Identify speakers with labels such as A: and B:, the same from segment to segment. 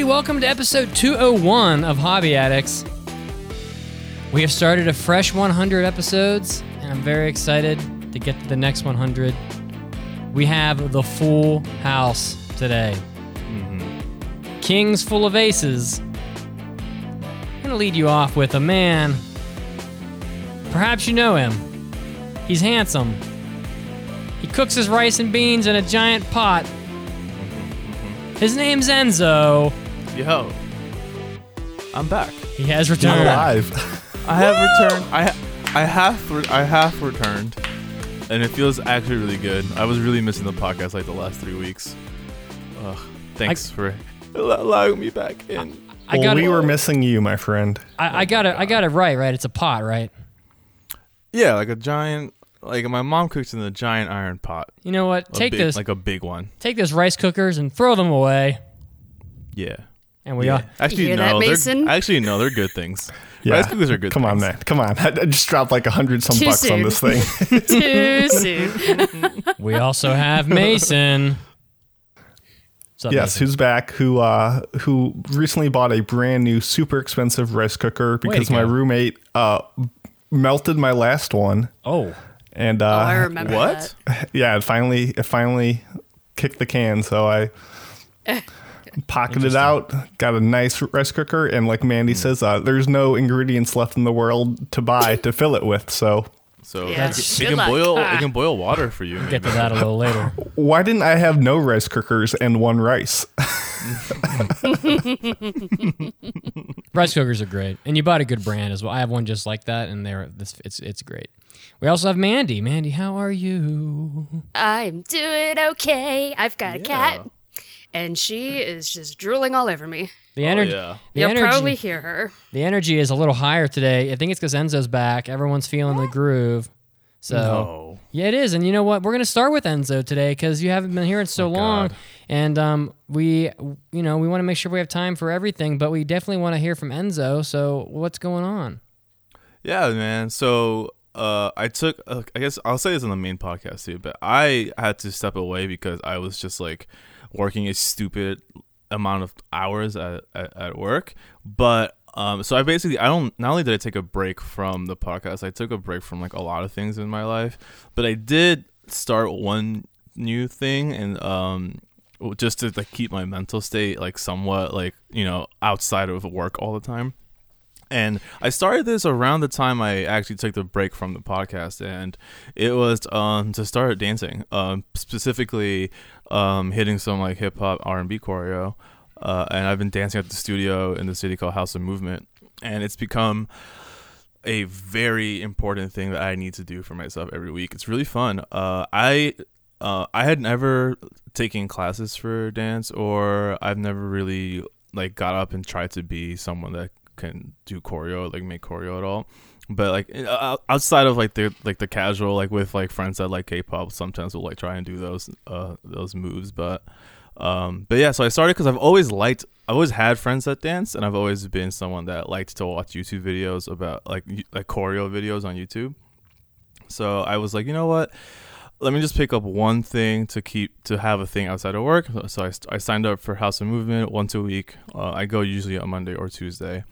A: everybody, welcome to episode 201 of Hobby Addicts. We have started a fresh 100 episodes, and I'm very excited to get to the next 100. We have the full house today. Mm-hmm. Kings full of aces. I'm gonna lead you off with a man. Perhaps you know him. He's handsome. He cooks his rice and beans in a giant pot. Mm-hmm. Mm-hmm. His name's Enzo.
B: Yo, I'm back.
A: He has
C: You're
A: returned.
C: alive.
B: I have returned. I I have re- I have returned, and it feels actually really good. I was really missing the podcast like the last three weeks. Ugh, thanks for allowing me back in.
A: I
C: well,
A: got
C: we
A: it.
C: were missing you, my friend.
A: I, I got it. I got it right. Right. It's a pot, right?
B: Yeah, like a giant. Like my mom cooks in the giant iron pot.
A: You know what?
B: A
A: Take
B: big-
A: this.
B: like a big one.
A: take those rice cookers and throw them away.
B: Yeah.
A: And we
B: yeah.
A: are.
B: Actually,
D: hear
B: no.
D: that,
B: they're-
D: Mason?
B: actually, no. They're good things.
C: Yeah.
B: Rice cookers are good.
C: Come on,
B: things.
C: man. Come on. I I just dropped like a hundred some
D: Too
C: bucks on
D: soon.
C: this thing.
D: Too soon.
A: We also have Mason. What's up,
C: yes,
A: Mason?
C: who's back? Who uh who recently bought a brand new super expensive rice cooker because my
A: go.
C: roommate uh melted my last one.
A: Oh,
C: And uh
D: Oh, I remember
B: What?
D: that.
C: yeah, it finally it finally kicked the can, so I pocketed out, got a nice rice cooker, and like Mandy says, uh, there's no ingredients left in the world to buy to fill it with. So
B: So
D: Yeah,
B: it,
D: good
B: can
D: luck.
B: boil.
D: Ah.
B: It can boil water for you.
A: get to that a little later.
C: why didn't I have no rice cookers and one rice?
A: Rice cookers are great, and you bought a good brand as well. I have one just like that, and they're this. It's it's great. We also have Mandy. Mandy, how are you?
D: I'm doing okay. I've got a cat, and she is just drooling all over me.
A: The
B: Oh,
A: energy.
B: yeah.
A: The
D: You'll
A: energy.
D: probably hear her.
A: The energy is a little higher today. I think it's because Enzo's back. Everyone's feeling the groove. So
B: No.
A: yeah, it is. And you know what? We're gonna start with Enzo today because you haven't been here in so long,
B: God.
A: and um, we, you know, we want to make sure we have time for everything, but we definitely want to hear from Enzo. So what's going on?
B: Yeah, man. So uh, I took, uh, I guess I'll say this on the main podcast too, but I had to step away because I was just like working a stupid amount of hours at, at, at work. But um, so I basically, I don't, not only did I take a break from the podcast, I took a break from like a lot of things in my life, but I did start one new thing and, um, just to like keep my mental state like somewhat like you know outside of work all the time and I started this around the time I actually took the break from the podcast, and it was um, to start dancing, um, specifically um, hitting some like hip hop R and B choreo. Uh, and I've been dancing at the studio in the city called House of Movement, and it's become a very important thing that I need to do for myself every week. It's really fun. Uh, I uh, I had never taken classes for dance, or I've never really like got up and tried to be someone that can do choreo, like make choreo at all. But like uh, outside of like the like the casual, like with like friends that like K-pop, sometimes we'll like try and do those uh those moves. But um, but yeah, so I started because I've always liked, I've always had friends that dance, and I've always been someone that liked to watch YouTube videos about like like choreo videos on YouTube. So I was like, you know what? Let me just pick up one thing to keep to have a thing outside of work. So I, I signed up for House of Movement once a week. Uh, I go usually on Monday or Tuesday.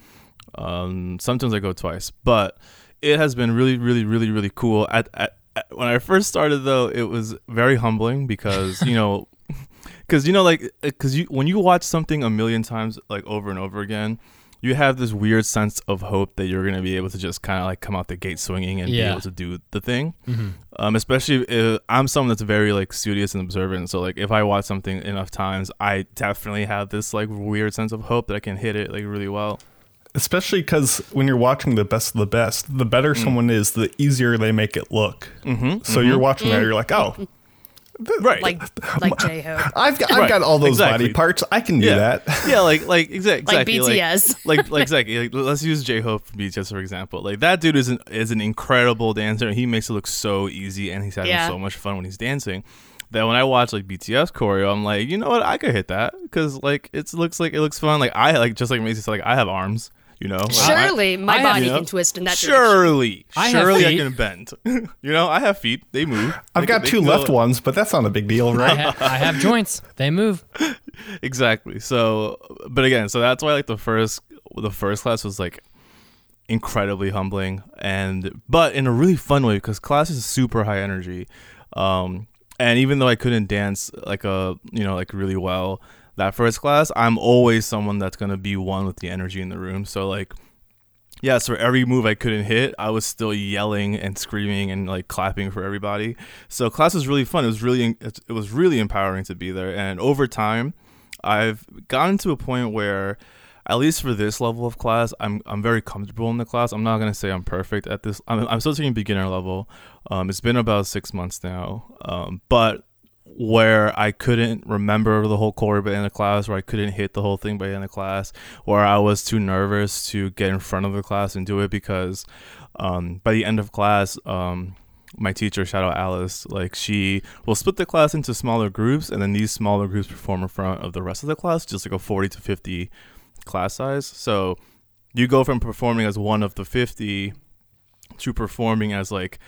B: Um, sometimes I go twice, but it has been really, really, really, really cool. At, at, at when I first started, though, it was very humbling because you know, because you know, like, because you when you watch something a million times, like over and over again, you have this weird sense of hope that you're gonna be able to just kind of like come out the gate swinging and be able to do the thing.
A: Mm-hmm.
B: Um, especially if I'm someone that's very like studious and observant. So like if I watch something enough times, I definitely have this like weird sense of hope that I can hit it like really well.
C: Especially because when you're watching the best of the best, the better someone is, the easier they make it look.
B: Mm-hmm.
C: So you're watching that, you're like, oh,
B: right.
D: like like J Hope,
C: I've got, I've
B: Right,
C: got all those
B: exactly.
C: body parts. I can do
B: yeah,
C: that.
B: yeah, like like exa-
D: like
B: exactly
D: BTS.
B: like like exactly like let's use J Hope from BTS for example. Like that dude is an is an incredible dancer he makes it look so easy and he's having
D: Yeah.
B: so much fun when he's dancing. That when I watch like BTS choreo, I'm like, you know what, I could hit that because like it looks like it looks fun. Like I like just like Macy said, like I have arms, you know. Like, I-
D: Surely my
A: I have-
D: body
B: you know,
D: can twist in that direction.
B: Surely, surely I
A: feet.
B: can bend. you know, I have feet; they move.
C: I've
B: They
C: got
B: can- they
C: two
B: can go-
C: left ones, but that's not a big deal,
A: I,
C: right?
A: ha- I have joints. They move.
B: exactly so but again so that's why like the first the first class was like incredibly humbling and but in a really fun way because class is super high energy um and even though i couldn't dance like a you know like really well that first class i'm always someone that's to be one with the energy in the room so like yeah, so every move I couldn't hit, I was still yelling and screaming and like clapping for everybody. So class was really fun. It was really it was really empowering to be there. And over time, I've gotten to a point where, at least for this level of class, I'm I'm very comfortable in the class. I'm not gonna say I'm perfect at this. I'm I'm still taking beginner level. Um, it's been about six months now. Um, but where I couldn't remember the whole chord by the end of class, where I couldn't hit the whole thing by the end of class, where I was too nervous to get in front of the class and do it because um, by the end of class, um, my teacher, shout out Alice, like she will split the class into smaller groups, and then these smaller groups perform in front of the rest of the class, just like a 40 to 50 class size. So you go from performing as one of the 50 to performing as like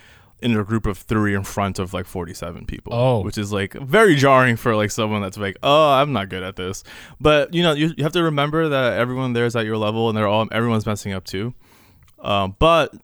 B: in a group of three in front of like 47 people
A: Oh.
B: which is like very jarring for like someone that's like oh i'm not good at this but you know you, you have to remember that everyone there is at your level and they're all everyone's messing up too um, but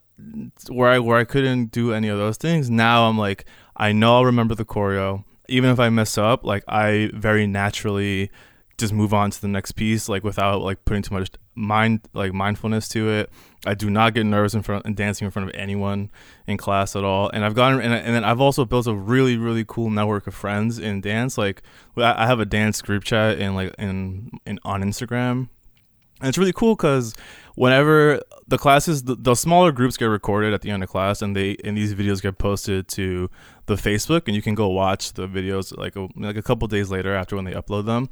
B: where I where I couldn't do any of those things, now I'm like I know I'll remember the choreo. Even if I mess up, like I very naturally just move on to the next piece, like without like putting too much mind like mindfulness to it. I do not get nervous in front and dancing in front of anyone in class at all. And I've gotten and, and then I've also built a really really cool network of friends in dance. Like I have a dance group chat in like in, in on Instagram and it's really cool because whenever the classes, the, the smaller groups get recorded at the end of class, and they and these videos get posted to the Facebook, and you can go watch the videos like a, like a couple days later after when they upload them.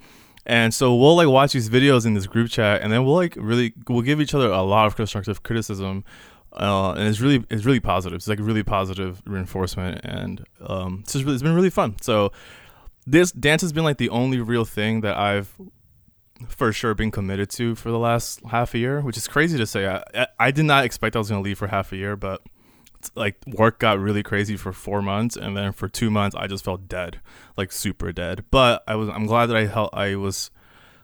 B: And so we'll like watch these videos in this group chat, and then we'll like really we'll give each other a lot of constructive criticism, uh, and it's really it's really positive. It's like really positive reinforcement, and um, it's just really, it's been really fun. So this dance has been like the only real thing that I've for sure been committed to for the last half a year, which is crazy to say. I, I- I did not expect I was going to leave for half a year, but like work got really crazy for four months, and then for two months I just felt dead, like super dead. But I was I'm glad that I held I was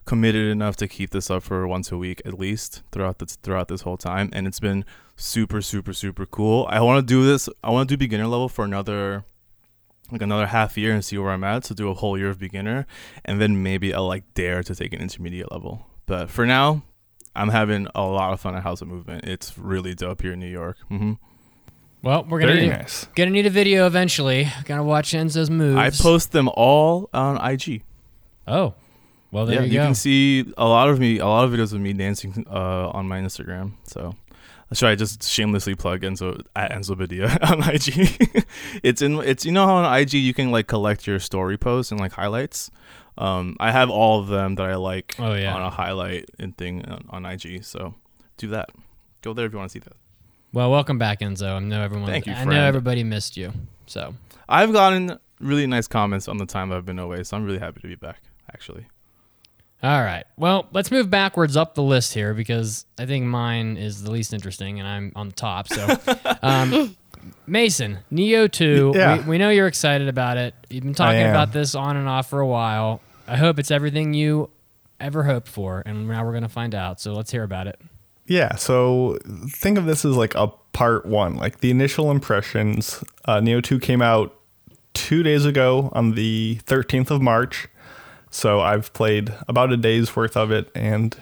B: committed enough to keep this up for once a week at least throughout this throughout this whole time, and it's been super super super cool. I want to do this. I want to do beginner level for another like another half year and see where I'm at. So do a whole year of beginner, and then maybe I'll like dare to take an intermediate level. But for now, I'm having a lot of fun at House of Movement. It's really dope here in New York. hmm
A: Well, we're gonna
C: Very
A: need,
C: nice.
A: gonna need a video eventually. Gotta watch Enzo's moves.
B: I post them all on IG.
A: Oh, well there
B: yeah,
A: you
B: you can see a lot of me, a lot of videos of me dancing uh, on my Instagram. So. Should I just shamelessly plug Enzo at Enzo Badia on IG? it's in it's you know how on IG you can like collect your story posts and like highlights. Um, I have all of them that I like
A: Oh, yeah.
B: on a highlight and thing on, on IG. So do that. Go there if you want to see that.
A: Well, welcome back, Enzo. I know everyone.
B: Thank you,
A: I know
B: friend.
A: everybody missed you. So
B: I've gotten really nice comments on the time I've been away, so I'm really happy to be back. Actually,
A: All right. Well, let's move backwards up the list here because I think mine is the least interesting and I'm on the top. So, um, Mason, Nioh 2,
C: Yeah.
A: we, we know you're excited about it. You've been talking about this on and off for a while. I hope it's everything you ever hoped for, and now we're going to find out. So, let's hear about it.
C: Yeah, so think of this as like a part one, like the initial impressions. Uh, Nioh 2 came out two days ago on the 13th of March. So I've played about a day's worth of it, and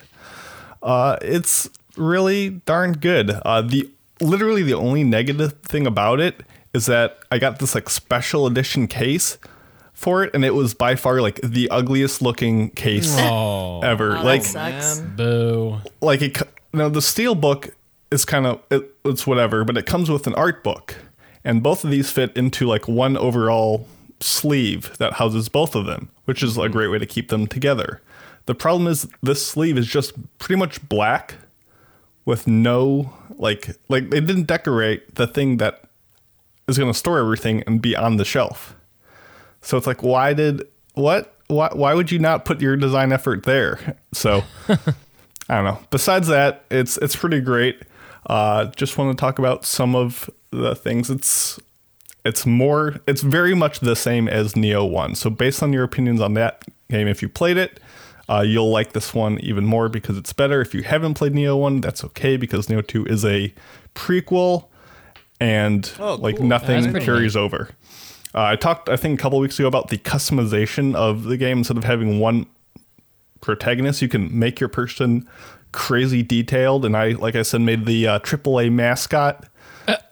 C: uh, it's really darn good. Uh, the literally the only negative thing about it is that I got this like special edition case for it, and it was by far like the ugliest looking case
A: Oh,
C: ever.
D: Oh,
C: like
D: that sucks.
A: boo.
C: like it co- now the steel book is kind of it, it's whatever but it comes with an art book and both of these fit into like one overall sleeve that houses both of them, which is a hmm. great way to keep them together. The problem is this sleeve is just pretty much black with no like like they didn't decorate the thing that is going to store everything and be on the shelf. So it's like why did what why why would you not put your design effort there? So I don't know. Besides that, it's it's pretty great. Uh, just want to talk about some of the things. It's it's more it's very much the same as Nioh One. So based on your opinions on that game, if you played it, uh, you'll like this one even more because it's better. If you haven't played Nioh One, that's okay because Nioh Two is a prequel, and
B: Oh,
C: like
B: cool.
C: nothing carries over. Uh, I talked, I think, a couple weeks ago about the customization of the game. Instead of having one protagonist, you can make your person crazy detailed. And I, like I said, made the uh, AAA mascot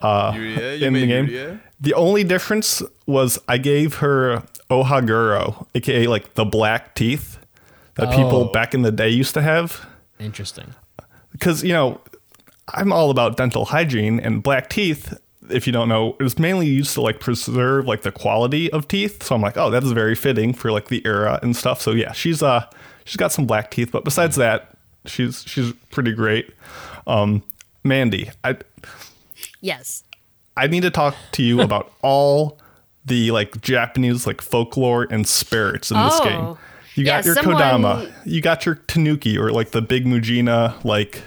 B: Yuria, you
C: in the game.
B: Yuria?
C: The only difference was I gave her Ohaguro, aka like the black teeth that people
A: Oh.
C: back in the day used to have.
A: Interesting.
C: Because, you know, I'm all about dental hygiene and black teeth. If you don't know, it was mainly used to like preserve like the quality of teeth. So I'm like, oh, that is very fitting for like the era and stuff. So yeah, she's uh she's got some black teeth, but besides that, she's she's pretty great. Um, Mandy, I
D: Yes.
C: I need to talk to you about all the like Japanese like folklore and spirits in this
D: Oh.
C: game. You got
D: Yeah,
C: your
D: someone-
C: Kodama, you got your Tanuki or like the big Mujina like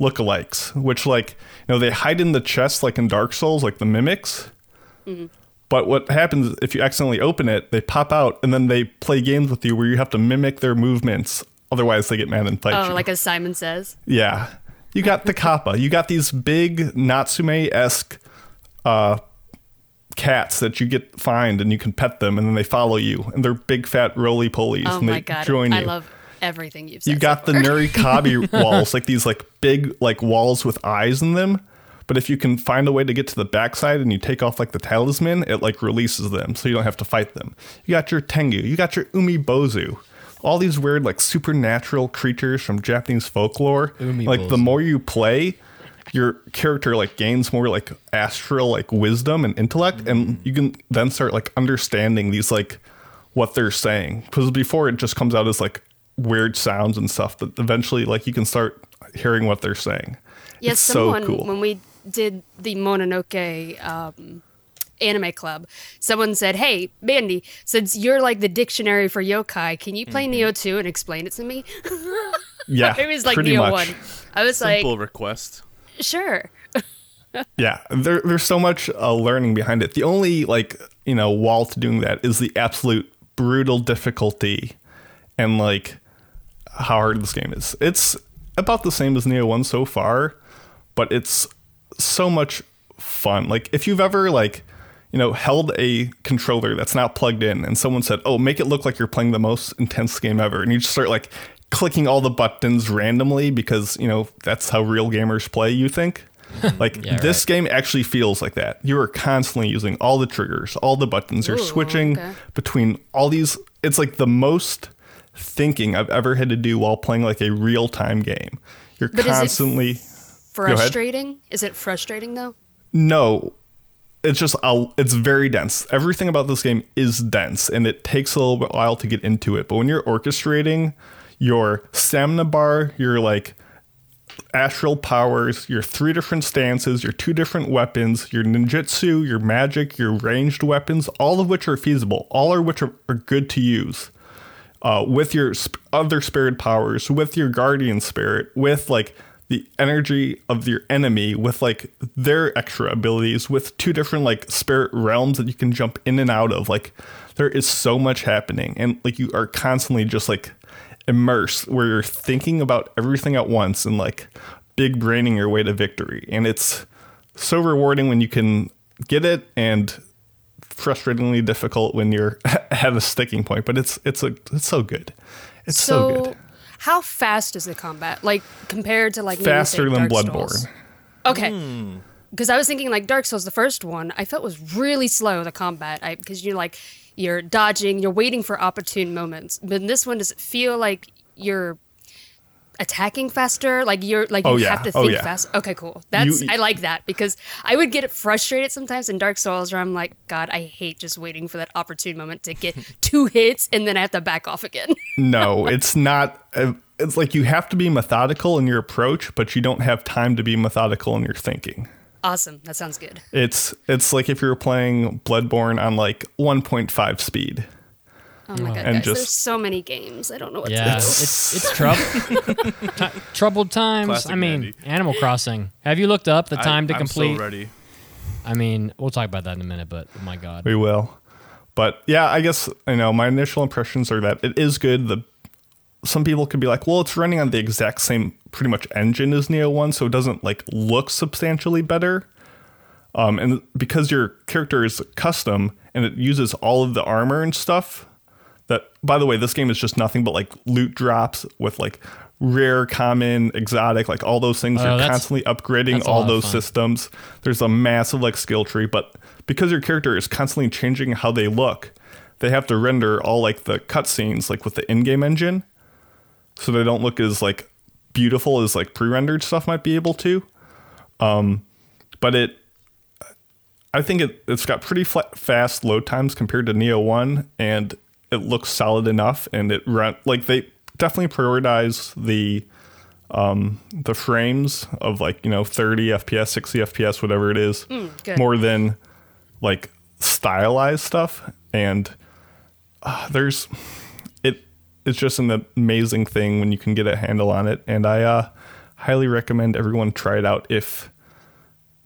C: lookalikes, which like you know they hide in the chest like in Dark Souls, like the mimics.
D: Mm-hmm.
C: But what happens if you accidentally open it, they pop out and then they play games with you where you have to mimic their movements. Otherwise, they get mad and fight
D: Oh,
C: you.
D: Oh, like as Simon says.
C: Yeah. You got the kappa. You got these big Natsume esque uh, cats that you get find and you can pet them and then they follow you and they're big fat roly polies
D: Oh
C: and
D: my
C: they
D: god.
C: join you.
D: I love everything you've said.
C: you got
D: so
C: the
D: Nuri
C: Kabi walls, like these like big like walls with eyes in them. But if you can find a way to get to the backside and you take off like the talisman, it like releases them, so you don't have to fight them. You got your Tengu, you got your Umibozu, all these weird like supernatural creatures from Japanese folklore. Like the more you play, your character like gains more like astral like wisdom and intellect, and you can then start like understanding these like what they're saying. Because before it just comes out as like weird sounds and stuff, but eventually like you can start hearing what they're saying.
D: Yes,
C: it's
D: someone
C: so cool.
D: when we did the Mononoke um, anime club, someone said, "Hey, Mandy, since you're like the dictionary for yokai, can you play Nioh 2 and explain it to me?"
C: yeah,
D: it was like Nioh
C: much.
D: 1. I was
B: Simple
D: like,
B: request.
D: "Sure."
C: Yeah, there, there's so much uh, learning behind it. The only like you know wall to doing that is the absolute brutal difficulty and like how hard this game is. It's about the same as Nioh One so far, but it's so much fun. Like if you've ever like you know held a controller that's not plugged in and someone said, "Oh, make it look like you're playing the most intense game ever," and you just start like clicking all the buttons randomly because you know that's how real gamers play. You think. Like
A: Yeah,
C: this game actually feels like that. You are constantly using all the triggers, all the buttons. You're
D: Ooh,
C: switching
D: okay.
C: between all these. It's like the most thinking I've ever had to do while playing like a real time game. You're
D: But is it
C: constantly ahead.
D: Frustrating? Is it frustrating though?
C: no. It's just a, it's very dense. Everything about this game is dense, and it takes a little while to get into it. But when you're orchestrating your stamina bar, your like astral powers, your three different stances, your two different weapons, your ninjutsu, your magic, your ranged weapons, all of which are feasible, all of which are, are good to use. Uh, with your sp- other spirit powers, with your guardian spirit, with like the energy of your enemy, with like their extra abilities, with two different like spirit realms that you can jump in and out of. Like there is so much happening, and like you are constantly just like immersed where you're thinking about everything at once and like big braining your way to victory. And it's so rewarding when you can get it and frustratingly difficult when you're at a sticking point, but it's it's a it's so good. It's so, good.
D: How fast is the combat? Like compared to like
C: Faster than Bloodborne.
D: Souls? Okay. Because I was thinking like Dark Souls, the first one, I felt was really slow the combat. I because you're like you're dodging, you're waiting for opportune moments. But in this one, does it feel like you're attacking faster? Like you're like you
C: Oh, yeah.
D: have to
C: Oh,
D: think
C: yeah.
D: fast. Okay, cool. That's
C: You-
D: I like that because I would get frustrated sometimes in Dark Souls where I'm like, God, I hate just waiting for that opportune moment to get two hits and then I have to back off again.
C: No, it's not. uh, It's like you have to be methodical in your approach, but you don't have time to be methodical in your thinking.
D: awesome. That sounds good.
C: It's it's like if you're playing Bloodborne on like 1.5 speed.
D: Oh my god,
C: And
D: guys,
C: just-
D: there's so many games. I don't know what
A: Yeah,
D: to do.
A: it's it's trouble. Ti- troubled times.
B: Classic
A: I mean,
B: Mandy.
A: Animal Crossing. Have you looked up the time
B: I,
A: to
B: I'm
A: complete?
B: so ready.
A: I mean, we'll talk about that in a minute. But oh my god,
C: We will. But yeah, I guess you know my initial impressions are that it is good. The some people could be like, well, it's running on the exact same pretty much engine as Nioh One, so it doesn't like look substantially better. Um, and because your character is custom and it uses all of the armor and stuff. That by the way, this game is just nothing but like loot drops with like rare, common, exotic, like all those things.
A: Oh,
C: You're constantly upgrading all those systems. There's a massive like skill tree, but because your character is constantly changing how they look, they have to render all like the cutscenes like with the in-game engine, so they don't look as like beautiful as like pre-rendered stuff might be able to. Um, but it, I think it it's got pretty fla fast load times compared to Nioh One, and it looks solid enough, and it run like they definitely prioritize the um the frames of like you know 30 fps 60 fps whatever it is
D: good.
C: more than like stylized stuff and uh, there's it it's just an amazing thing when you can get a handle on it and i uh highly recommend everyone try it out if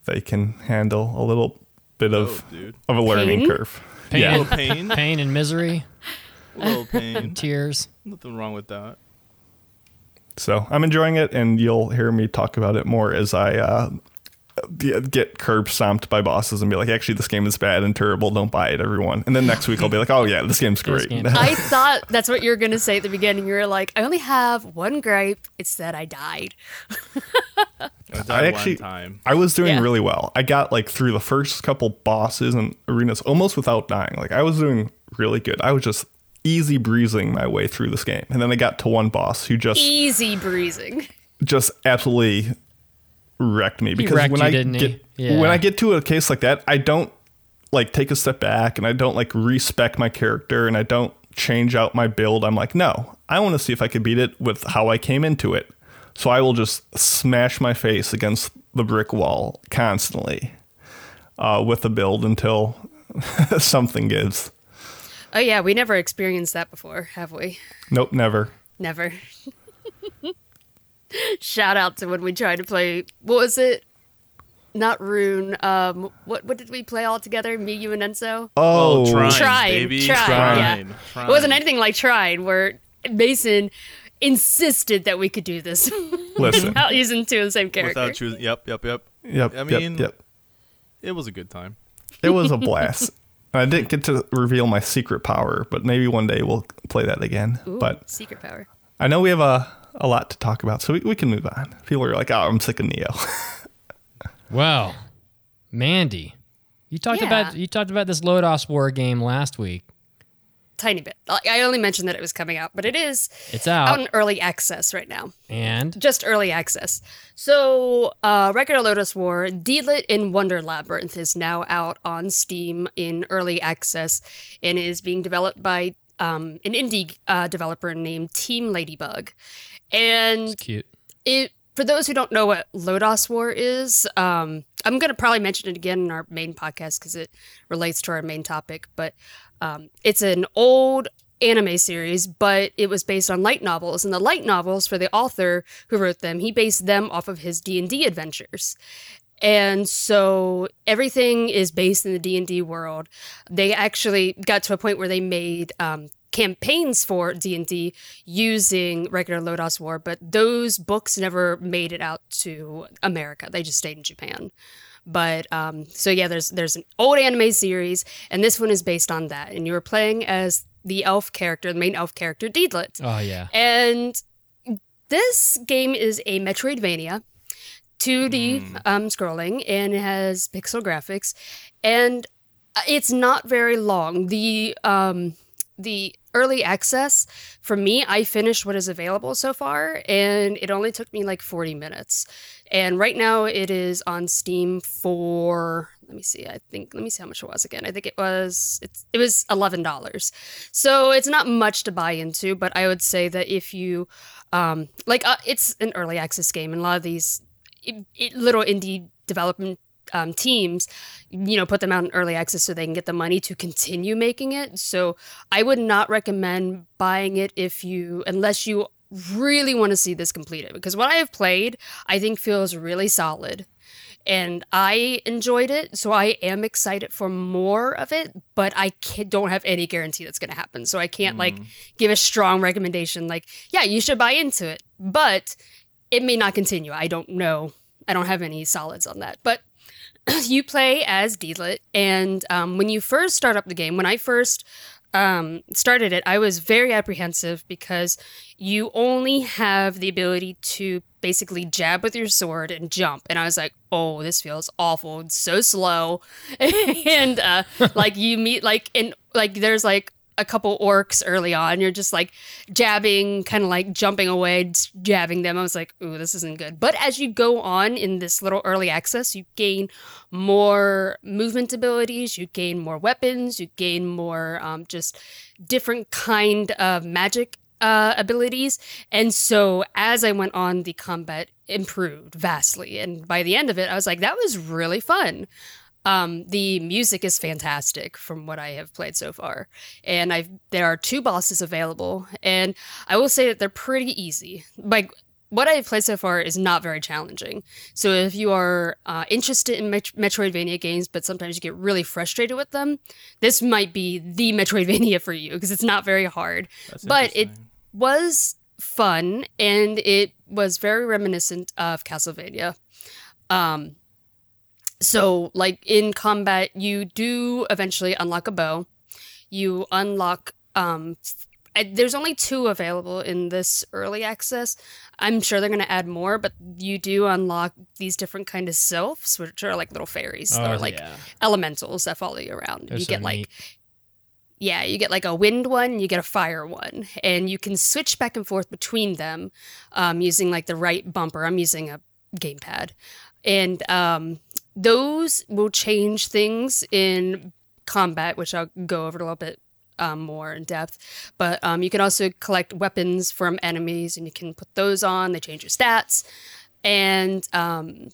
C: they can handle a little bit of
B: Oh,
C: of a learning
D: Pain?
C: curve
A: Pain.
B: A
C: yeah
B: little pain.
A: pain and misery,
B: A little pain.
A: tears.
B: Nothing wrong with that.
C: so i'm enjoying it and you'll hear me talk about it more as i uh be- get curb stomped by bosses and be like actually this game is bad and terrible don't buy it everyone and then next week i'll be like oh yeah this game's
A: This
C: great
A: game-
D: I thought that's what you were gonna say at the beginning. You were like, I only have one gripe. It's that I died.
B: I died
C: I actually,
B: time.
C: I was doing
D: Yeah.
C: really well. I got like through the first couple bosses and arenas almost without dying. Like I was doing really good. I was just easy breezing my way through this game, and then I got to one boss who just
D: Easy breezing.
C: just absolutely wrecked me because
A: wrecked
C: when
A: you,
C: I
A: didn't he?
C: get
A: Yeah.
C: when I get to a case like that, I don't like take a step back and I don't like respec my character and I don't change out my build. I'm like, no, I want to see if I could beat it with how I came into it. So I will just smash my face against the brick wall constantly uh, with the build until something gives.
D: Oh yeah, we never experienced that before, have we?
C: Nope, never.
D: Never. Shout out to when we tried to play. What was it? Not Rune. Um, what what did we play all together? Me, you, and Enzo.
C: Oh,
B: Trine,
D: Trine,
B: baby.
D: Trine,
B: Trine,
D: yeah.
B: Trine.
D: It wasn't anything like Trine, where Mason insisted that we could do this
C: listen.
D: without using two of the same character.
B: Without choosing. Yep, yep, yep.
C: Yep,
B: I mean-
C: yep, yep.
B: It was a good time.
C: It was a blast. I didn't get to reveal my secret power, but maybe one day we'll play that again.
D: Ooh,
C: But
D: secret power.
C: I know we have a, a lot to talk about, so we, we can move on. People are like, oh, I'm sick of Nioh.
A: Well, Mandy, you talked
D: Yeah.
A: about you talked about this Lodoss War game last week.
D: Tiny bit. I only mentioned that it was coming out, but it is
A: It's
D: out
A: out,
D: in early access right now.
A: and
D: just early access. So, uh, Record of Lodoss War, Deedlit in Wonder Labyrinth is now out on Steam in early access and is being developed by um, an indie uh, developer named Team Ladybug. And
A: cute.
D: it for those who don't know what Lodoss War is, um, I'm going to probably mention it again in our main podcast because it relates to our main topic. But um, it's an old anime series, but it was based on light novels, and the light novels for the author who wrote them, he based them off of his D and D adventures. And so everything is based in the D and D world. They actually got to a point where they made um, campaigns for D and D using regular Lodoss War, but those books never made it out to America. They just stayed in Japan. But um, so yeah, there's there's an old anime series, and this one is based on that. And you were playing as the elf character, the main elf character, Deedlit.
A: Oh yeah.
D: And this game is a Metroidvania, 2D um, scrolling, and it has pixel graphics. And it's not very long. The um, the early access for me, I finished what is available so far, and it only took me like 40 minutes. And right now, it is on Steam for let me see. I think let me see how much it was again. I think it was it's it was eleven dollars. So it's not much to buy into, but I would say that if you um like uh, it's an early access game, and a lot of these it, it, little indie development um, teams, you know, put them out in early access so they can get the money to continue making it. So I would not recommend buying it if you, unless you really want to see this completed, because what I have played, I think feels really solid. And I enjoyed it, so I am excited for more of it. But I don't have any guarantee that's going to happen, so I can't mm. like give a strong recommendation. Like, yeah, you should buy into it, but it may not continue. I don't know. I don't have any solids on that. But you play as Deedlit, and um, when you first start up the game, when I first um, started it, I was very apprehensive because you only have the ability to basically jab with your sword and jump. And I was like, oh, this feels awful. It's so slow. and uh, like you meet like and like there's like a couple orcs early on. You're just like jabbing, kind of like jumping away, jabbing them. I was like, ooh, this isn't good. But as you go on in this little early access, you gain more movement abilities, you gain more weapons, you gain more um, just different kind of magic uh, abilities. And so as I went on, the combat improved vastly. And by the end of it, I was like, that was really fun. Um, the music is fantastic from what I have played so far, and I there are two bosses available, and I will say that they're pretty easy. Like what I have played so far is not very challenging. So if you are uh, interested in Met- Metroidvania games, but sometimes you get really frustrated with them, this might be the Metroidvania for you because it's not very hard. That's but it was fun and it was very reminiscent of Castlevania. Um, so, like in combat, you do eventually unlock a bow. You unlock. Um, there's only two available in this early access. I'm sure they're going to add more, but you do unlock these different kind of sylphs, which are like little fairies. Oh, They're like yeah. elementals that follow you around. They're you so get like yeah, you get like a wind one, you get a fire one, and you can switch back and forth between them um, using like the right bumper. I'm using a gamepad, and um, those will change things in combat, which I'll go over a little bit um, more in depth. But um, you can also collect weapons from enemies, and you can put those on. They change your stats, and um,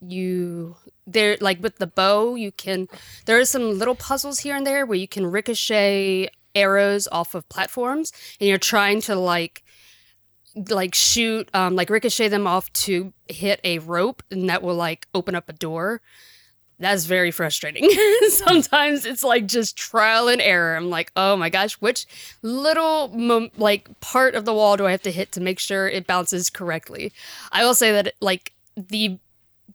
D: you there like with the bow, you can. There are some little puzzles here and there where you can ricochet arrows off of platforms, and you're trying to like like shoot um like ricochet them off to hit a rope and that will like open up a door. That's very frustrating. Sometimes it's like just trial and error. I'm like oh my gosh which little mo- like part of the wall do i have to hit to make sure it bounces correctly? I will say that like the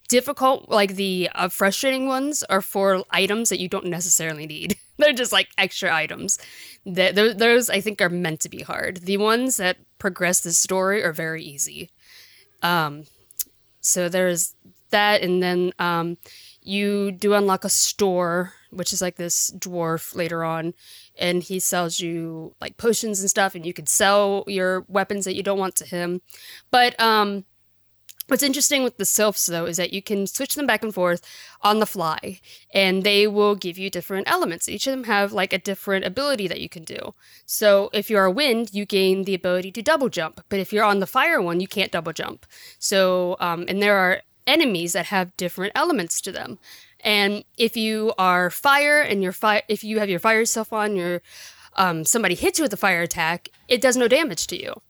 D: difficult like the uh, frustrating ones are for items that you don't necessarily need they're just like extra items that those i think are meant to be hard the ones that progress the story are very easy. Um, so there's that, and then um, you do unlock a store, which is like this dwarf later on, and he sells you like potions and stuff, and you can sell your weapons that you don't want to him. But um, What's interesting with the sylphs, though, is that you can switch them back and forth on the fly, and they will give you different elements. Each of them have like a different ability that you can do. So if you're a wind, you gain the ability to double jump, but if you're on the fire one, you can't double jump. So, um, and there are enemies that have different elements to them. And if you are fire and your fire, if you have your fire self on, your um, somebody hits you with a fire attack, it does no damage to you.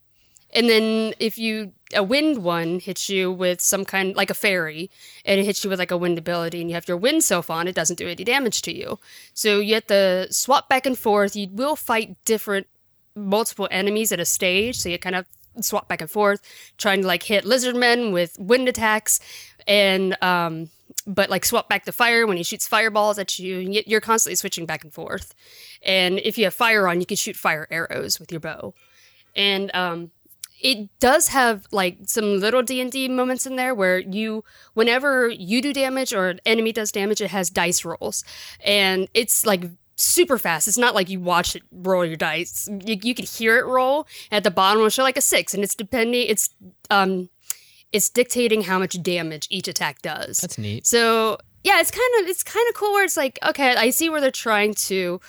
D: And then if you a wind one hits you with some kind like a fairy, and it hits you with like a wind ability, and you have your wind self on, it doesn't do any damage to you. So you have to swap back and forth. You will fight different multiple enemies at a stage, so you kind of swap back and forth, trying to like hit lizardmen with wind attacks, and um, but like swap back the fire when he shoots fireballs at you. You're constantly switching back and forth, and if you have fire on, you can shoot fire arrows with your bow, and um, it does have like some little d&d moments in there where you whenever you do damage or an enemy does damage it has dice rolls and it's like super fast. It's not like you watch it roll your dice. You, you could hear it roll. At the bottom, will show like a six, and it's depending. It's um, it's dictating how much damage each attack does.
A: That's neat.
D: So yeah, it's kind of it's kind of cool where it's like okay, I see where they're trying to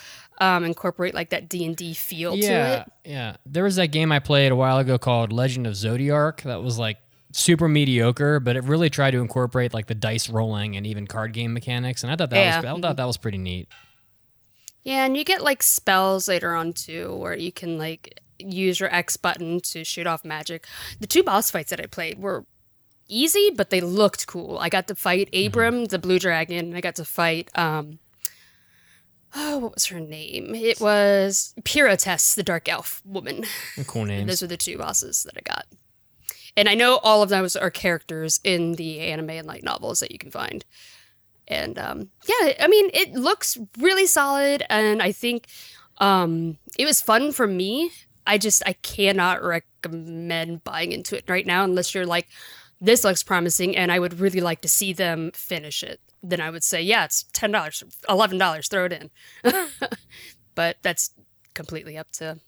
D: um, incorporate like that D and D feel to
A: Yeah,
D: it.
A: yeah. There was that game I played a while ago called Legend of Zodiac that was like super mediocre, but it really tried to incorporate like the dice rolling and even card game mechanics, and I thought that
D: Yeah.
A: was I thought that was pretty neat.
D: Yeah, and you get like spells later on too, where you can like use your X button to shoot off magic. The two boss fights that I played were easy, but they looked cool. I got to fight Abram, the blue dragon, and I got to fight um oh, what was her name? It was Pyrotess, the dark elf woman.
A: Cool names.
D: Those were the two bosses that I got. And I know all of those are characters in the anime and light novels that you can find. And um, yeah, I mean, it looks really solid, and I think um, it was fun for me. I just I cannot recommend buying into it right now unless you're like, this looks promising, and I would really like to see them finish it. Then I would say, yeah, it's ten dollars, eleven dollars, throw it in. but that's completely up to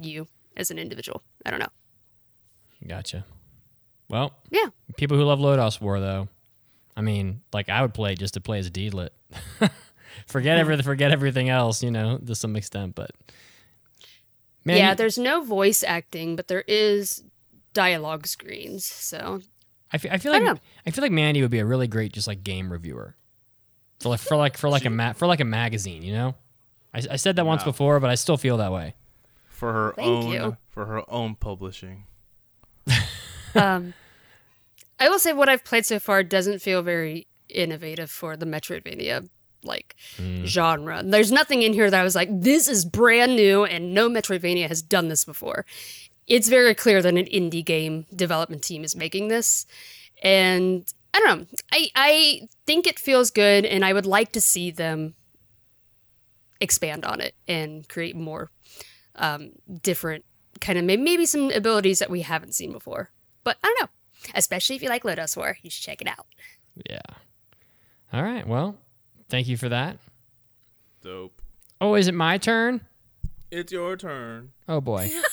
D: you as an individual. I don't know.
A: Gotcha. Well,
D: Yeah.
A: people who love Lodoss War though, I mean, like I would play just to play as Deedlit. forget everything. Forget everything else. You know, to some extent, but man,
D: yeah, there's no voice acting, but there is dialogue screens. So
A: I fe- I feel like
D: don't
A: I, feel like Mandy would be a really great just like game reviewer for like for like for like a ma- for like a magazine. You know, I, I said that once
B: Wow.
A: before, but I still feel that way.
B: for her
D: Thank
B: own
D: you.
B: for her own publishing.
D: um, I will say what I've played so far doesn't feel very innovative for the Metroidvania like genre. There's nothing in here that I was like, this is brand new and no Metroidvania has done this before. It's very clear that an indie game development team is making this. And I don't know. I, I think it feels good and I would like to see them expand on it and create more um, different kind of maybe, maybe some abilities that we haven't seen before. But I don't know. Especially if you like Lodoss War, you should check it out.
A: Yeah. All right. Well, thank you for that.
B: Dope.
A: Oh, is it my turn?
B: It's your turn.
A: Oh boy.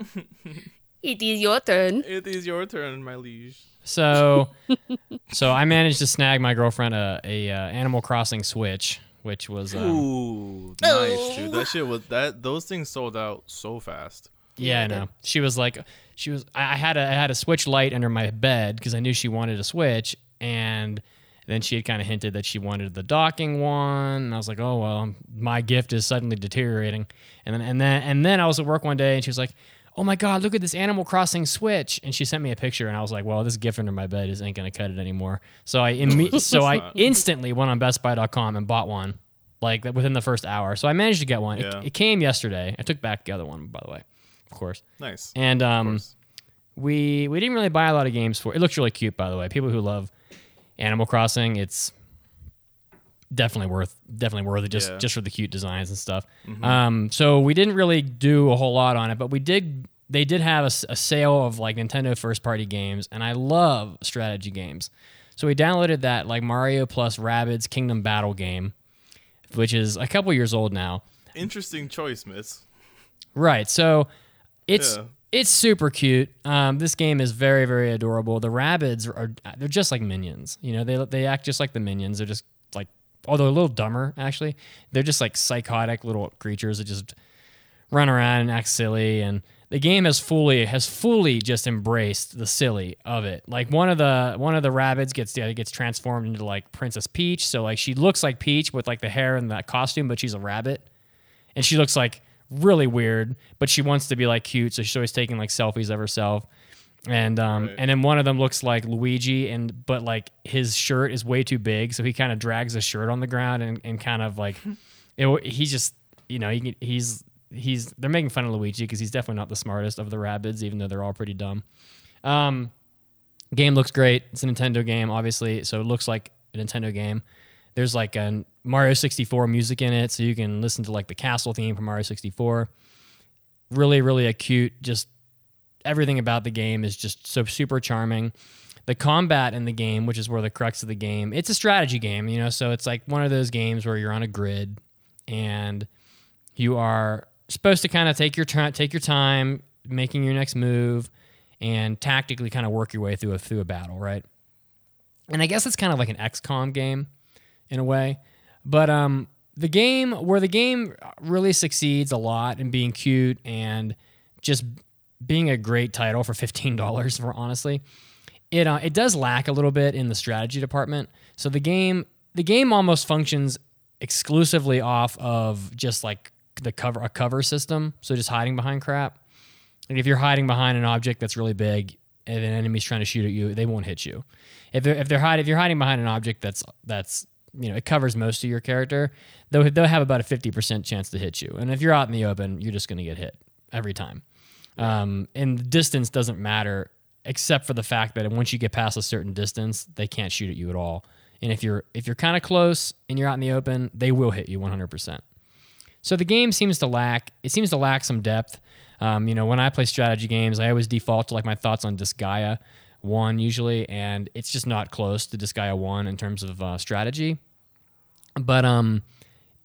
D: It is your turn.
B: It is your turn, my liege.
A: So, so I managed to snag my girlfriend a, a uh, Animal Crossing Switch, which was um,
B: Ooh, nice, dude. That shit was that. Those things sold out so fast.
A: yeah, I know. She was like, she was. I I had a I had a Switch light under my bed because I knew she wanted a Switch, and then she had kind of hinted that she wanted the docking one. And I was like, oh well, my gift is suddenly deteriorating. And then and then and then I was at work one day, and she was like. Oh my God! Look at this Animal Crossing Switch, and she sent me a picture, and I was like, "Well, this gift under my bed is ain't gonna cut it anymore." So I imme- so I instantly went on BestBuy.com and bought one, like within the first hour. So I managed to get one.
B: Yeah.
A: It, it came yesterday. I took back the other one, by the way, of course.
B: Nice.
A: And um,
B: course.
A: we we didn't really buy a lot of games for. It looks really cute, by the way. People who love Animal Crossing, it's definitely worth definitely worth it just
B: Yeah.
A: just for the cute designs and stuff. Um, so we didn't really do a whole lot on it, but we did. They did have a sale of like Nintendo first party games, and I love strategy games. So we downloaded that like Mario plus Rabbids Kingdom Battle game, which is a couple years old now.
B: Interesting choice, Miss.
A: Right. So it's
B: Yeah.
A: it's super cute. Um, this game is very very adorable. The rabbits are they're just like minions. You know, they they act just like the minions. They're just although a little dumber actually. They're just like psychotic little creatures that just run around and act silly and the game has fully has fully just embraced the silly of it. Like one of the one of the rabbits gets yeah, gets transformed into like Princess Peach. So like she looks like Peach with like the hair and that costume, but she's a rabbit and she looks like really weird, but she wants to be like cute, so she's always taking like selfies of herself. And um
B: Right.
A: and then one of them looks like Luigi and but like his shirt is way too big, so he kind of drags the shirt on the ground and, and kind of like it, he's just you know, he, he's he's they're making fun of Luigi because he's definitely not the smartest of the rabbits, even though they're all pretty dumb. Um game looks great. It's a Nintendo game, obviously, so it looks like a Nintendo game. There's like a Mario 64 music in it, so you can listen to like the castle theme from Mario 64. Really, really a cute, just everything about the game is just so super charming. The combat in the game, which is where the crux of the game, it's a strategy game, you know, so it's like one of those games where you're on a grid and you are supposed to kind of take your time, take your time making your next move, and tactically kind of work your way through a through a battle, right? And I guess it's kind of like an XCOM game in a way, but um, the game where the game really succeeds a lot in being cute and just being a great title for fifteen dollars, for honestly, it uh, it does lack a little bit in the strategy department. So the game the game almost functions exclusively off of just like the cover a cover system. So just hiding behind crap. Like if you're hiding behind an object that's really big and an enemy's trying to shoot at you, they won't hit you. If they're if they're hide, if you're hiding behind an object that's that's you know it covers most of your character, they'll they'll have about a fifty percent chance to hit you. And if you're out in the open, you're just going to get hit every time. Um, and distance doesn't matter except for the fact that once you get past a certain distance, they can't shoot at you at all. And if you're if you're kind of close and you're out in the open, they will hit you 100%. So the game seems to lack it seems to lack some depth. Um, you know, when I play strategy games, I always default to like my thoughts on Disgaea one usually, and it's just not close to Disgaea one in terms of uh, strategy. But um,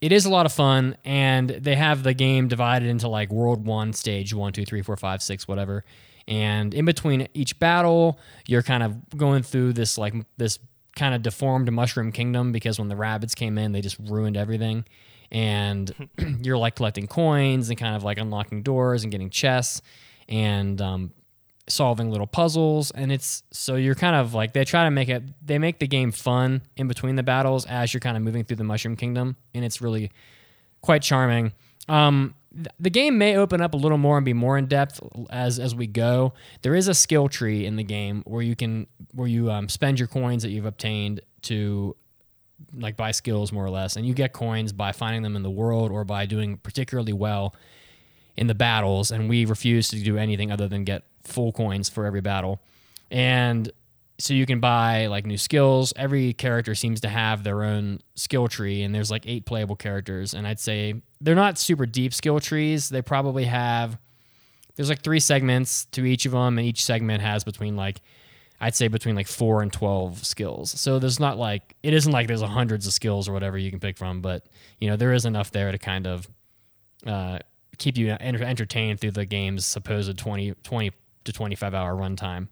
A: it is a lot of fun, and they have the game divided into like World One, Stage One, Two, Three, Four, Five, Six, whatever. And in between each battle, you're kind of going through this like this kind of deformed mushroom kingdom because when the Rabbids came in, they just ruined everything. And you're like collecting coins and kind of like unlocking doors and getting chests and um, solving little puzzles. And it's so you're kind of like they try to make it, they make the game fun in between the battles as you're kind of moving through the mushroom kingdom. And it's really quite charming. Um, the game may open up a little more and be more in depth as as we go. There is a skill tree in the game where you can where you um, spend your coins that you've obtained to like buy skills more or less, and you get coins by finding them in the world or by doing particularly well in the battles. And we refuse to do anything other than get full coins for every battle, and so you can buy like new skills. Every character seems to have their own skill tree, and there's like eight playable characters. And I'd say they're not super deep skill trees. They probably have there's like three segments to each of them, and each segment has between like I'd say between like four and twelve skills. So there's not like it isn't like there's hundreds of skills or whatever you can pick from, but you know there is enough there to kind of uh, keep you entertained through the game's supposed 20, 20 to 25 hour runtime.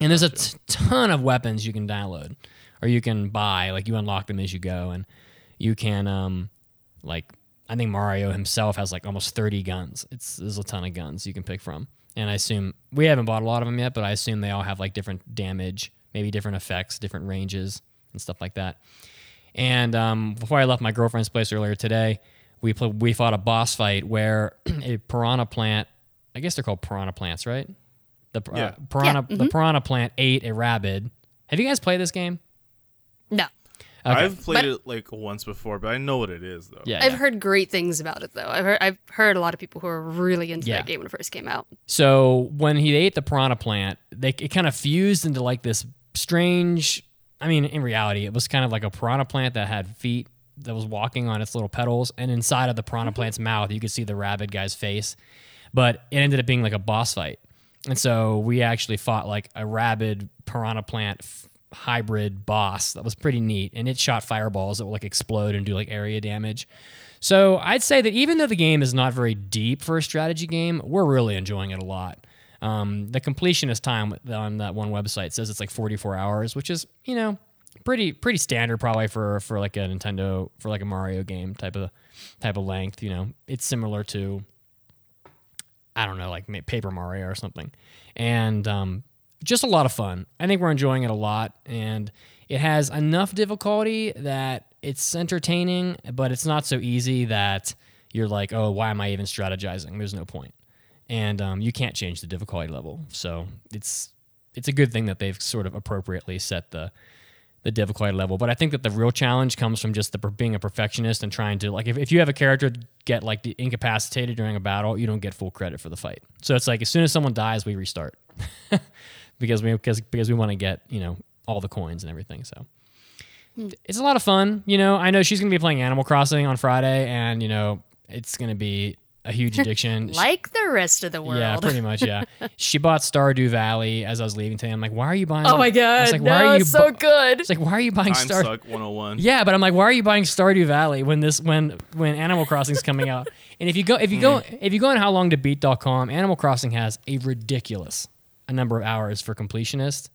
A: And there's a t- ton of weapons you can download or you can buy. Like you unlock them as you go, and you can um, like I think Mario himself has like almost 30 guns. It's there's a ton of guns you can pick from. And I assume we haven't bought a lot of them yet, but I assume they all have like different damage, maybe different effects, different ranges, and stuff like that. And um, before I left my girlfriend's place earlier today, we pl- we fought a boss fight where a piranha plant, I guess they're called piranha plants, right? The uh,
B: Yeah.
A: piranha
D: Yeah,
A: the piranha plant ate a Rabbid. Have you guys played this game?
D: No.
A: Okay.
B: I've played
D: But-
B: it like once before, but I know what it is though.
A: yeah,
D: I've
A: yeah.
D: heard great things about it though. I've heard I've heard a lot of people who are really into
A: Yeah.
D: that game when it first came out.
A: So when he ate the piranha plant, they it kind of fused into like this strange. I mean, in reality, it was kind of like a piranha plant that had feet that was walking on its little petals, and inside of the piranha plant's mouth, you could see the Rabbid guy's face. But it ended up being like a boss fight, and so we actually fought like a Rabbid piranha plant f- hybrid boss that was pretty neat, and it shot fireballs that would like explode and do like area damage. So I'd say that even though the game is not very deep for a strategy game, we're really enjoying it a lot. Um, the completionist time on that one website says it's like 44 hours, which is you know pretty pretty standard probably for for like a Nintendo for like a Mario game type of type of length. You know, it's similar to I don't know like Paper Mario or something, and um, just a lot of fun. I think we're enjoying it a lot, and it has enough difficulty that it's entertaining, but it's not so easy that you're like, oh, why am I even strategizing? There's no point. and um, you can't change the difficulty level. So it's it's a good thing that they've sort of appropriately set the the difficulty level. But I think that the real challenge comes from just the being a perfectionist and trying to like if, if you have a character get like incapacitated during a battle, you don't get full credit for the fight. So it's like as soon as someone dies, we restart because we because because we want to get you know all the coins and everything. So hmm. it's a lot of fun. You know, I know she's gonna be playing Animal Crossing on Friday, and you know it's gonna be a huge addiction. She-
D: like the rest of the world.
A: yeah, pretty much. Yeah, she bought Stardew Valley as I was leaving today. I'm like, why are you buying?
D: oh my
A: I
D: god,
A: was like,
D: no,
A: why are you?
D: it's so
A: bu-
D: good.
A: It's like, why are you buying
B: Time
A: Star?
B: suck 101.
A: Yeah, but I'm like, why are you buying Stardew Valley when this when when Animal Crossing's coming out? And if you go if you go hmm. if you go on howlongtobeat.com, Animal Crossing has a ridiculous a number of hours for completionists.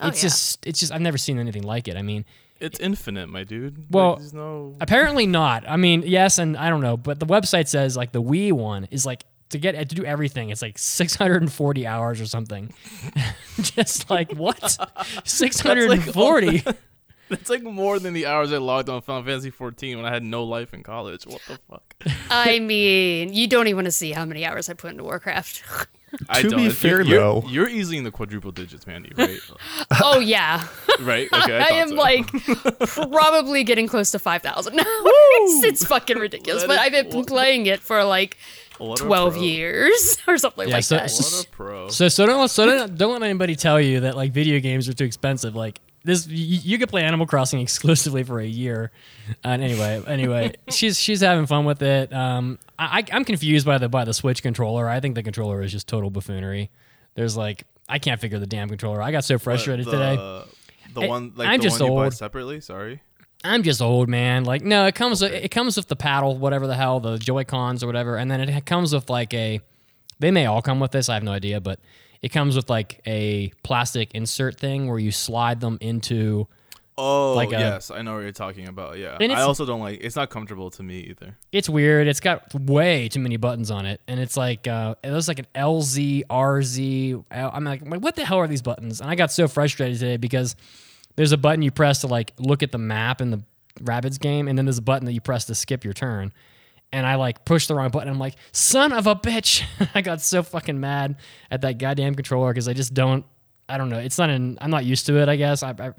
D: Oh,
A: It's
D: yeah.
A: just it's just I've never seen anything like it. I mean,
B: It's infinite, my dude.
A: Well,
B: Like, no.
A: apparently not. I mean, yes and I don't know, but the website says like the Wii one is like to get to do everything. It's like 640 hours or something. just like what? 640.
B: It's like more than the hours I logged on Final Fantasy 14 when I had no life in college. What the fuck?
D: I mean, you don't even want to see how many hours I put into Warcraft.
B: I
C: To
B: don't.
C: be
B: You're-
C: fair,
B: you're,
C: though-
B: you're easily in the quadruple digits, Mandy. Right?
D: oh yeah,
B: right? Okay. I,
D: I, am
B: so.
D: like probably getting close to five thousand now. it's, it's fucking ridiculous, but I've been playing it for like twelve
B: pro.
D: years or something
A: Yeah,
D: like
A: so-
D: that.
A: so-
B: What a pro.
A: So so don't so don't, don't let anybody tell you that like video games are too expensive. Like this, you, you could play Animal Crossing exclusively for a year. And anyway, anyway, she's she's having fun with it. Um, I, I'm confused by the by the Switch controller. I think the controller is just total buffoonery. There's like I can't figure the damn controller. I got so frustrated
B: the,
A: today.
B: The
A: I-
B: one, like
A: I'm
B: the
A: just
B: one you buy
A: old.
B: separately. Sorry.
A: I'm just old, man. Like, no, it comes it comes with the paddle, whatever the hell, the Joy Cons or whatever, and then it comes with like a. They may all come with this. I have no idea, but it comes with like a plastic insert thing where you slide them into.
B: Oh,
A: Like a-
B: yes, I know what you're talking about. Yeah, I also don't like. It's not comfortable to me either.
A: It's weird. It's got way too many buttons on it, and it's like uh, it looks like an LZ, RZ. I'm like, what the hell are these buttons? And I got so frustrated today because there's a button you press to like look at the map in the Rabbids game, and then there's a button that you press to skip your turn. And I like pushed the wrong button. I'm like, son of a bitch! I got so fucking mad at that goddamn controller because I just don't. I don't know. It's not an. I'm not used to it. I guess. I, I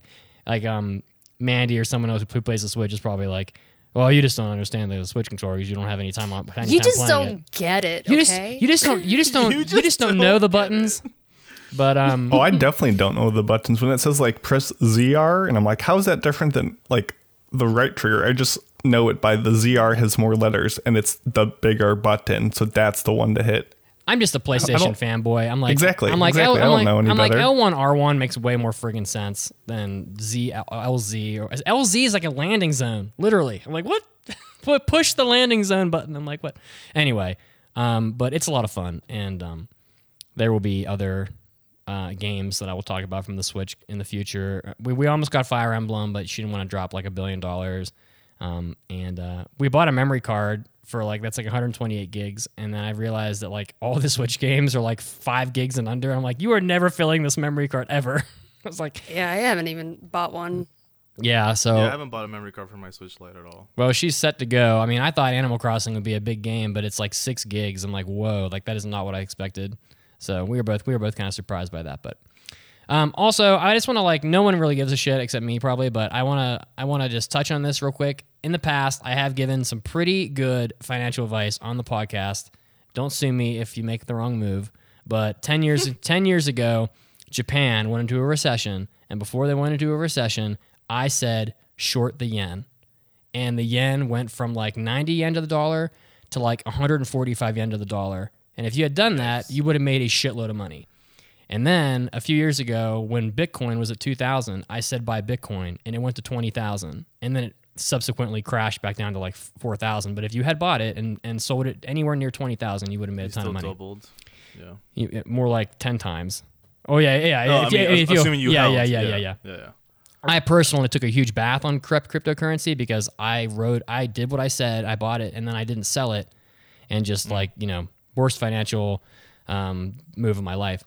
A: like um Mandy or someone else who plays the Switch is probably like, well, you just don't understand the Switch controller because you don't have any time on. Any
D: you
A: time
D: just don't
A: It.
D: get it.
A: You
D: okay.
A: just you just don't you just don't you just, don't, know the buttons. But um,
C: Oh, I definitely don't know the buttons when it says like press ZR, and I'm like, how is that different than like the right trigger? I just know it by the ZR has more letters, and it's the bigger button, so that's the one to hit.
A: I'm just a PlayStation fanboy. I'm like
C: Exactly,
A: I'm like
C: exactly.
A: L,
C: I
A: I'm
C: don't
A: like,
C: know any
A: I'm like. L1 R1 makes way more friggin' sense than Z L- LZ or LZ is like a landing zone. Literally, I'm like what? Put push the landing zone button. I'm like what? Anyway, um, but it's a lot of fun, and um, there will be other uh, games that I will talk about from the Switch in the future. We, we almost got Fire Emblem, but she didn't want to drop like a billion dollars. Um, and uh, we bought a memory card for like that's like 128 gigs, and then I realized that like all the Switch games are like five gigs and under. I'm like, you are never filling this memory card ever. I was like,
D: yeah, I haven't even bought one.
A: yeah. So
B: Yeah, I haven't bought a memory card for my Switch Lite at all.
A: well, she's set to go. I mean, I thought Animal Crossing would be a big game, but it's like six gigs. I'm like, whoa, like that is not what I expected. So we were both we were both kind of surprised by that. But um, also, I just want to like, no one really gives a shit except me probably, but I want to I want to just touch on this real quick. In the past, I have given some pretty good financial advice on the podcast. Don't sue me if you make the wrong move. But ten years ten years ago, Japan went into a recession, and before they went into a recession, I said short the yen and the yen went from like 90 yen to the dollar to like 145 yen to the dollar. And if you had done that, you would have made a shitload of money. And then a few years ago, when Bitcoin was at 2,000, I said buy Bitcoin, and it went to 20,000, and then it subsequently crashed back down to like 4,000. But if you had bought it and, and sold it anywhere near 20,000, you would have made a ton of money.
B: doubled. Yeah.
A: You- more like 10 times. Oh yeah, yeah,
B: No,
A: yeah.
B: I
A: if
B: mean,
A: you- if you-
B: assuming you
A: yeah,
B: held.
A: yeah, yeah, yeah, yeah.
B: yeah, yeah.
A: I personally took a huge bath on crypt- cryptocurrency because I wrote, I did what I said, I bought it, and then I didn't sell it, and just like you know, worst financial um, move of my life.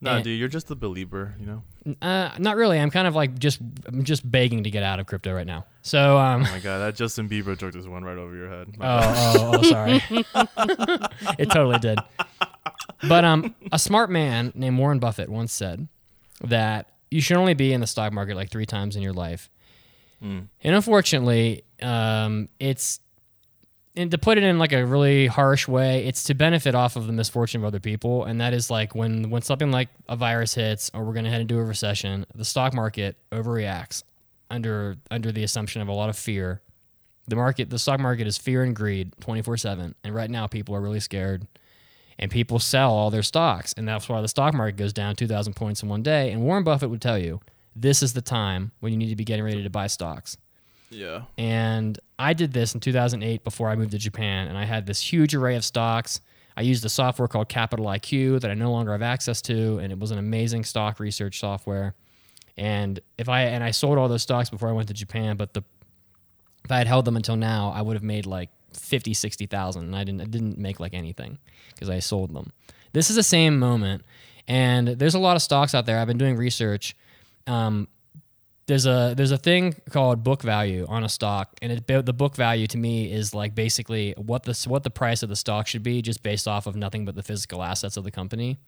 B: Nah,
A: And-
B: dude, you're just a believer, you know.
A: Uh, not really. I'm kind of like just, I'm just begging to get out of crypto right now. So, um,
B: Oh my god, that Justin Bieber joke just went right over your head.
A: Oh, oh, oh, sorry. it totally did. But um, a smart man named Warren Buffett once said that you should only be in the stock market like three times in your life. And unfortunately, um, it's and to put it in like a really harsh way, it's to benefit off of the misfortune of other people, and that is like when when something like a virus hits or we're going to head into a recession, the stock market overreacts under under the assumption of a lot of fear The market, the stock market is fear and greed 24 7. And right now, people are really scared and people sell all their stocks. And that's why the stock market goes down 2,000 points in one day. And Warren Buffett would tell you this is the time when you need to be getting ready to buy stocks.
B: Yeah.
A: And I did this in 2008 before I moved to Japan. And I had this huge array of stocks. I used a software called Capital IQ that I no longer have access to. And it was an amazing stock research software. And if I and I sold all those stocks before I went to Japan, but the if I had held them until now, I would have made like 50, 60,000 and I didn't I didn't make like anything because I sold them. This is the same moment and there's a lot of stocks out there. I've been doing research. Um, there's a there's a thing called book value on a stock, and it, the book value to me is like basically what the what the price of the stock should be, just based off of nothing but the physical assets of the company.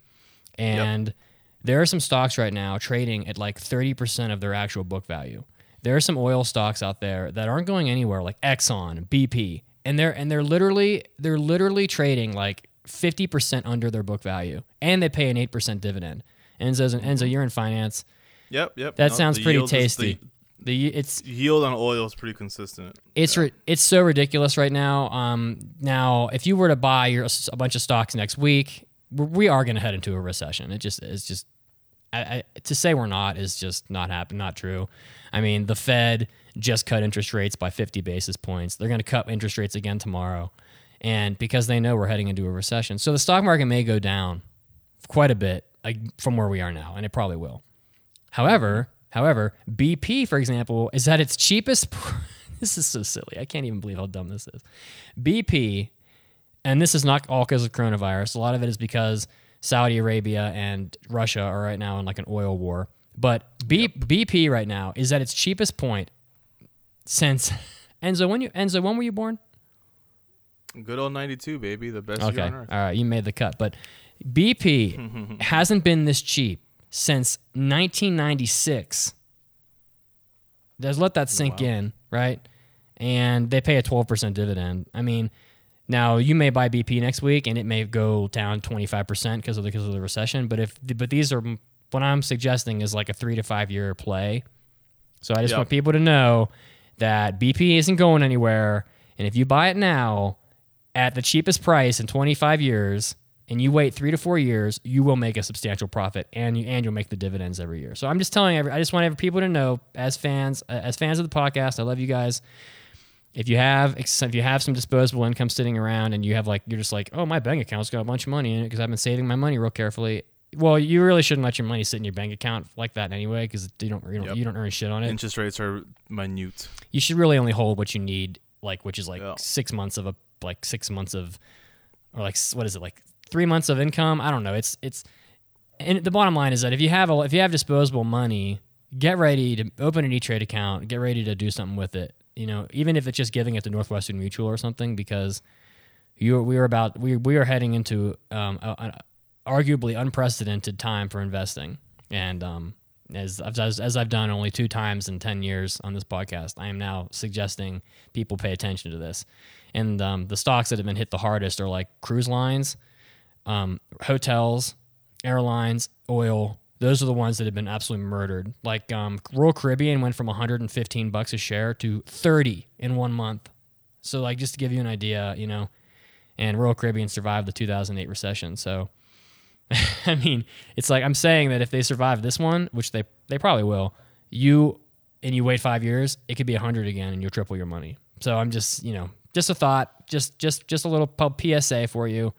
A: And there are some stocks right now trading at like 30% of their actual book value. There are some oil stocks out there that aren't going anywhere, like Exxon, BP, and they're and they're literally they're literally trading like 50% under their book value, and they pay an 8% dividend. Enzo's Enzo, you're in finance.
B: Yep. Yep.
A: That
B: No,
A: sounds pretty tasty.
B: the
A: it's
B: yield on oil is pretty consistent.
A: it's ri- it's so ridiculous right now. Um, now if you were to buy your, a bunch of stocks next week, we- are going to head into a recession. It just is just I, I, to say we're not is just not happen, not true. I mean, the Fed just cut interest rates by 50 basis points. They're going to cut interest rates again tomorrow, and because they know we're heading into a recession, so the stock market may go down quite a bit like, from where we are now, and it probably will. However, however, BP, for example, is at its cheapest. this is so silly. I can't even believe how dumb this is. BP, and this is not all because of coronavirus. A lot of it is because Saudi Arabia and Russia are right now in like an oil war. But B, BP right now is at its cheapest point since Enzo. When you Enzo, when were you born?
B: Good old 92, baby. The best year
A: Okay, all right, you made the cut. But BP hasn't been this cheap since 1996. Just let that sink in, right? And they pay a 12% dividend. I mean, now you may buy BP next week and it may go down 25% because of the, because of the recession. But if but these are what I'm suggesting is like a three to five year play. So I just
B: Yep.
A: want people to know that BP isn't going anywhere. And if you buy it now at the cheapest price in 25 years and you wait three to four years, you will make a substantial profit and you and you'll make the dividends every year. So I'm just telling every, I just want every people to know as fans, uh, as fans of the podcast, I love you guys. If you have if you have some disposable income sitting around and you have like you're just like oh my bank account's got a bunch of money in it because I've been saving my money real carefully. Well, you really shouldn't let your money sit in your bank account like that anyway because you don't you don't,
B: Yep.
A: you don't earn shit on it
B: Interest rates are minute.
A: you should really only hold what you need, like which is like
B: Yeah.
A: six months of a like six months of, or like what is it like three months of income? I don't know. It's it's, and the bottom line is that if you have a if you have disposable money, get ready to open an E Trade account. Get ready to do something with it. You know, even if it's just giving it to Northwestern Mutual or something, because you we are about we we are heading into um, arguably unprecedented time for investing, and um, as, as as I've done only two times in ten years on this podcast, I am now suggesting people pay attention to this. And um, the stocks that have been hit the hardest are like cruise lines, um, hotels, airlines, oil. Those are the ones that have been absolutely murdered. Like um, Royal Caribbean went from 115 bucks a share to 30 in one month. So like just to give you an idea, you know, and Royal Caribbean survived the 2008 recession. So I mean, it's like I'm saying that if they survive this one, which they they probably will, you and you wait five years, it could be hundred again, and you'll triple your money. So I'm just you know just a thought, just just just a little PSA for you.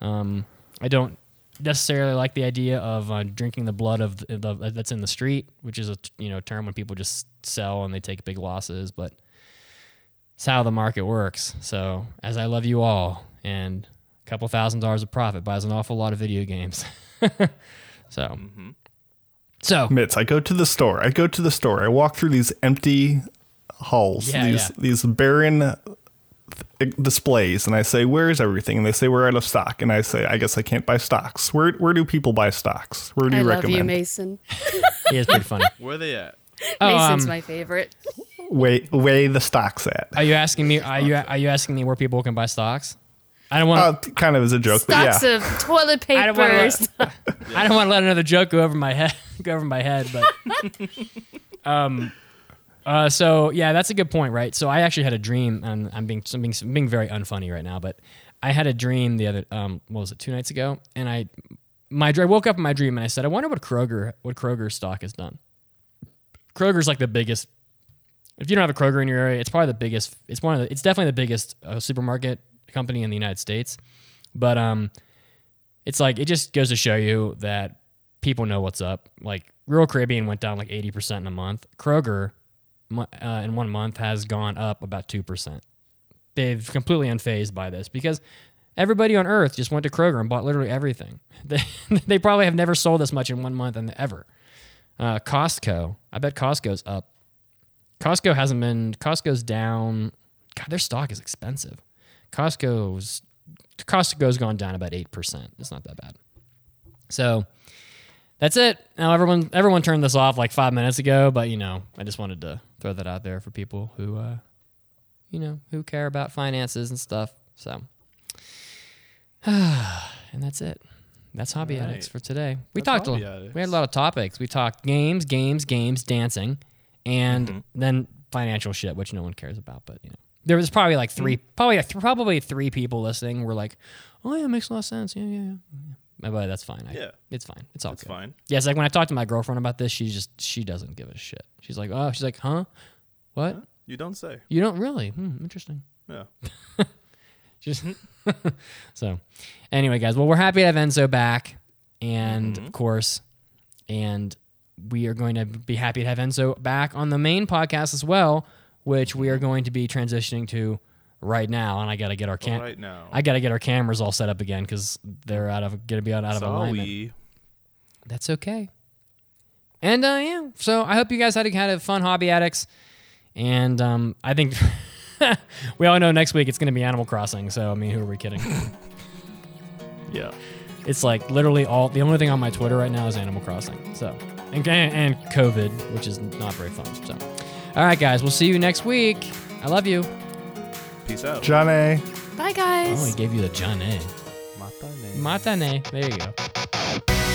A: Um, I don't necessarily like the idea of uh, drinking the blood of the, the, that's in the street, which is a you know term when people just sell and they take big losses, but it's how the market works. So as I love you all, and a couple thousand dollars of profit buys an awful lot of video games. so, so
C: Mitts, I go to the store. I go to the store. I walk through these empty halls,
A: Yeah,
C: these
A: yeah.
C: these barren th- displays, and I say, "Where is everything?" And they say, "We're out of stock." And I say, "I guess I can't buy stocks. Where where do people buy stocks? Where do
D: I
C: you
D: love you,
C: recommend?"
D: Mason.
A: he is pretty funny.
B: Where are they at?
A: Oh,
D: Mason's
A: um,
D: my favorite.
C: Weigh weigh the stocks at.
A: Are you asking me? Are you are you asking me where people can buy stocks? I don't want.
C: Uh, kind of as a joke, but
D: Stocks
C: yeah.
D: of toilet
A: I don't wanna
D: paper.
A: let- I don't want to let another joke go over my head. Go over my head, but um, Uh, so yeah, that's a good point, right? So I actually had a dream, and I'm being I'm being, I'm being very unfunny right now, but I had a dream the other um what was it two nights ago, and I my I woke up in my dream and I said, I wonder what Kroger what Kroger stock has done. Kroger's like the biggest. If you don't have a Kroger in your area, it's probably the biggest. It's one of the. It's definitely the biggest uh, supermarket company in the United States, but um, it's like it just goes to show you that people know what's up. Like Royal Caribbean went down like eighty percent in a month. Kroger, uh, in one month, has gone up about two percent. They've completely unfazed by this because everybody on Earth just went to Kroger and bought literally everything. They, they probably have never sold this much in one month and ever. Uh, Costco, I bet Costco's up. Costco hasn't been. Costco's down. God, their stock is expensive. Costco's Costco's gone down about eight percent. It's not that bad. So that's it. Now everyone everyone turned this off like five minutes ago, but you know I just wanted to throw that out there for people who uh, you know who care about finances and stuff. So and that's it. That's hobby
B: Right.
A: addicts for today. We
B: That's
A: talked. A,
B: Hobby
A: we had a lot of topics. We talked games, games, games, dancing, and
B: Mm-hmm.
A: then financial shit, which no one cares about. But you know, there was probably like three,
B: Mm-hmm.
A: probably th- probably three people listening were like, "Oh yeah, it makes a lot of sense." Yeah, yeah, yeah. But that's fine. I,
B: Yeah.
A: it's fine. It's all
B: That's
A: good.
B: fine.
A: Yeah, it's like when I talk to my girlfriend about this, she just she doesn't give a shit. She's like, "Oh, she's like, huh? What?
B: You don't say.
A: You don't really? Hmm, interesting."
B: Yeah.
A: Just so. Anyway, guys, well, we're happy to have Enzo back, and of course, and we are going to be happy to have Enzo back on the main podcast as well, which we are going to be transitioning to right now. And I got to get our cam-
B: right now.
A: I got to get our cameras all set up again because they're out of to be out, out of alignment.
B: Sorry.
A: That's okay. And uh, yeah, so I hope you guys had a, had a fun hobby addicts, and um, I think we all know next week it's going to be Animal Crossing. So I mean, who are we kidding?
B: Yeah.
A: it's like literally all the only thing on my Twitter right now is Animal Crossing. So and, and COVID, which is not very fun. So all right, guys, we'll see you next week. I love you.
B: Peace out.
C: John A.
D: Bye, guys.
A: Oh, he gave you the John A.
B: Matane.
A: Matane. There you go.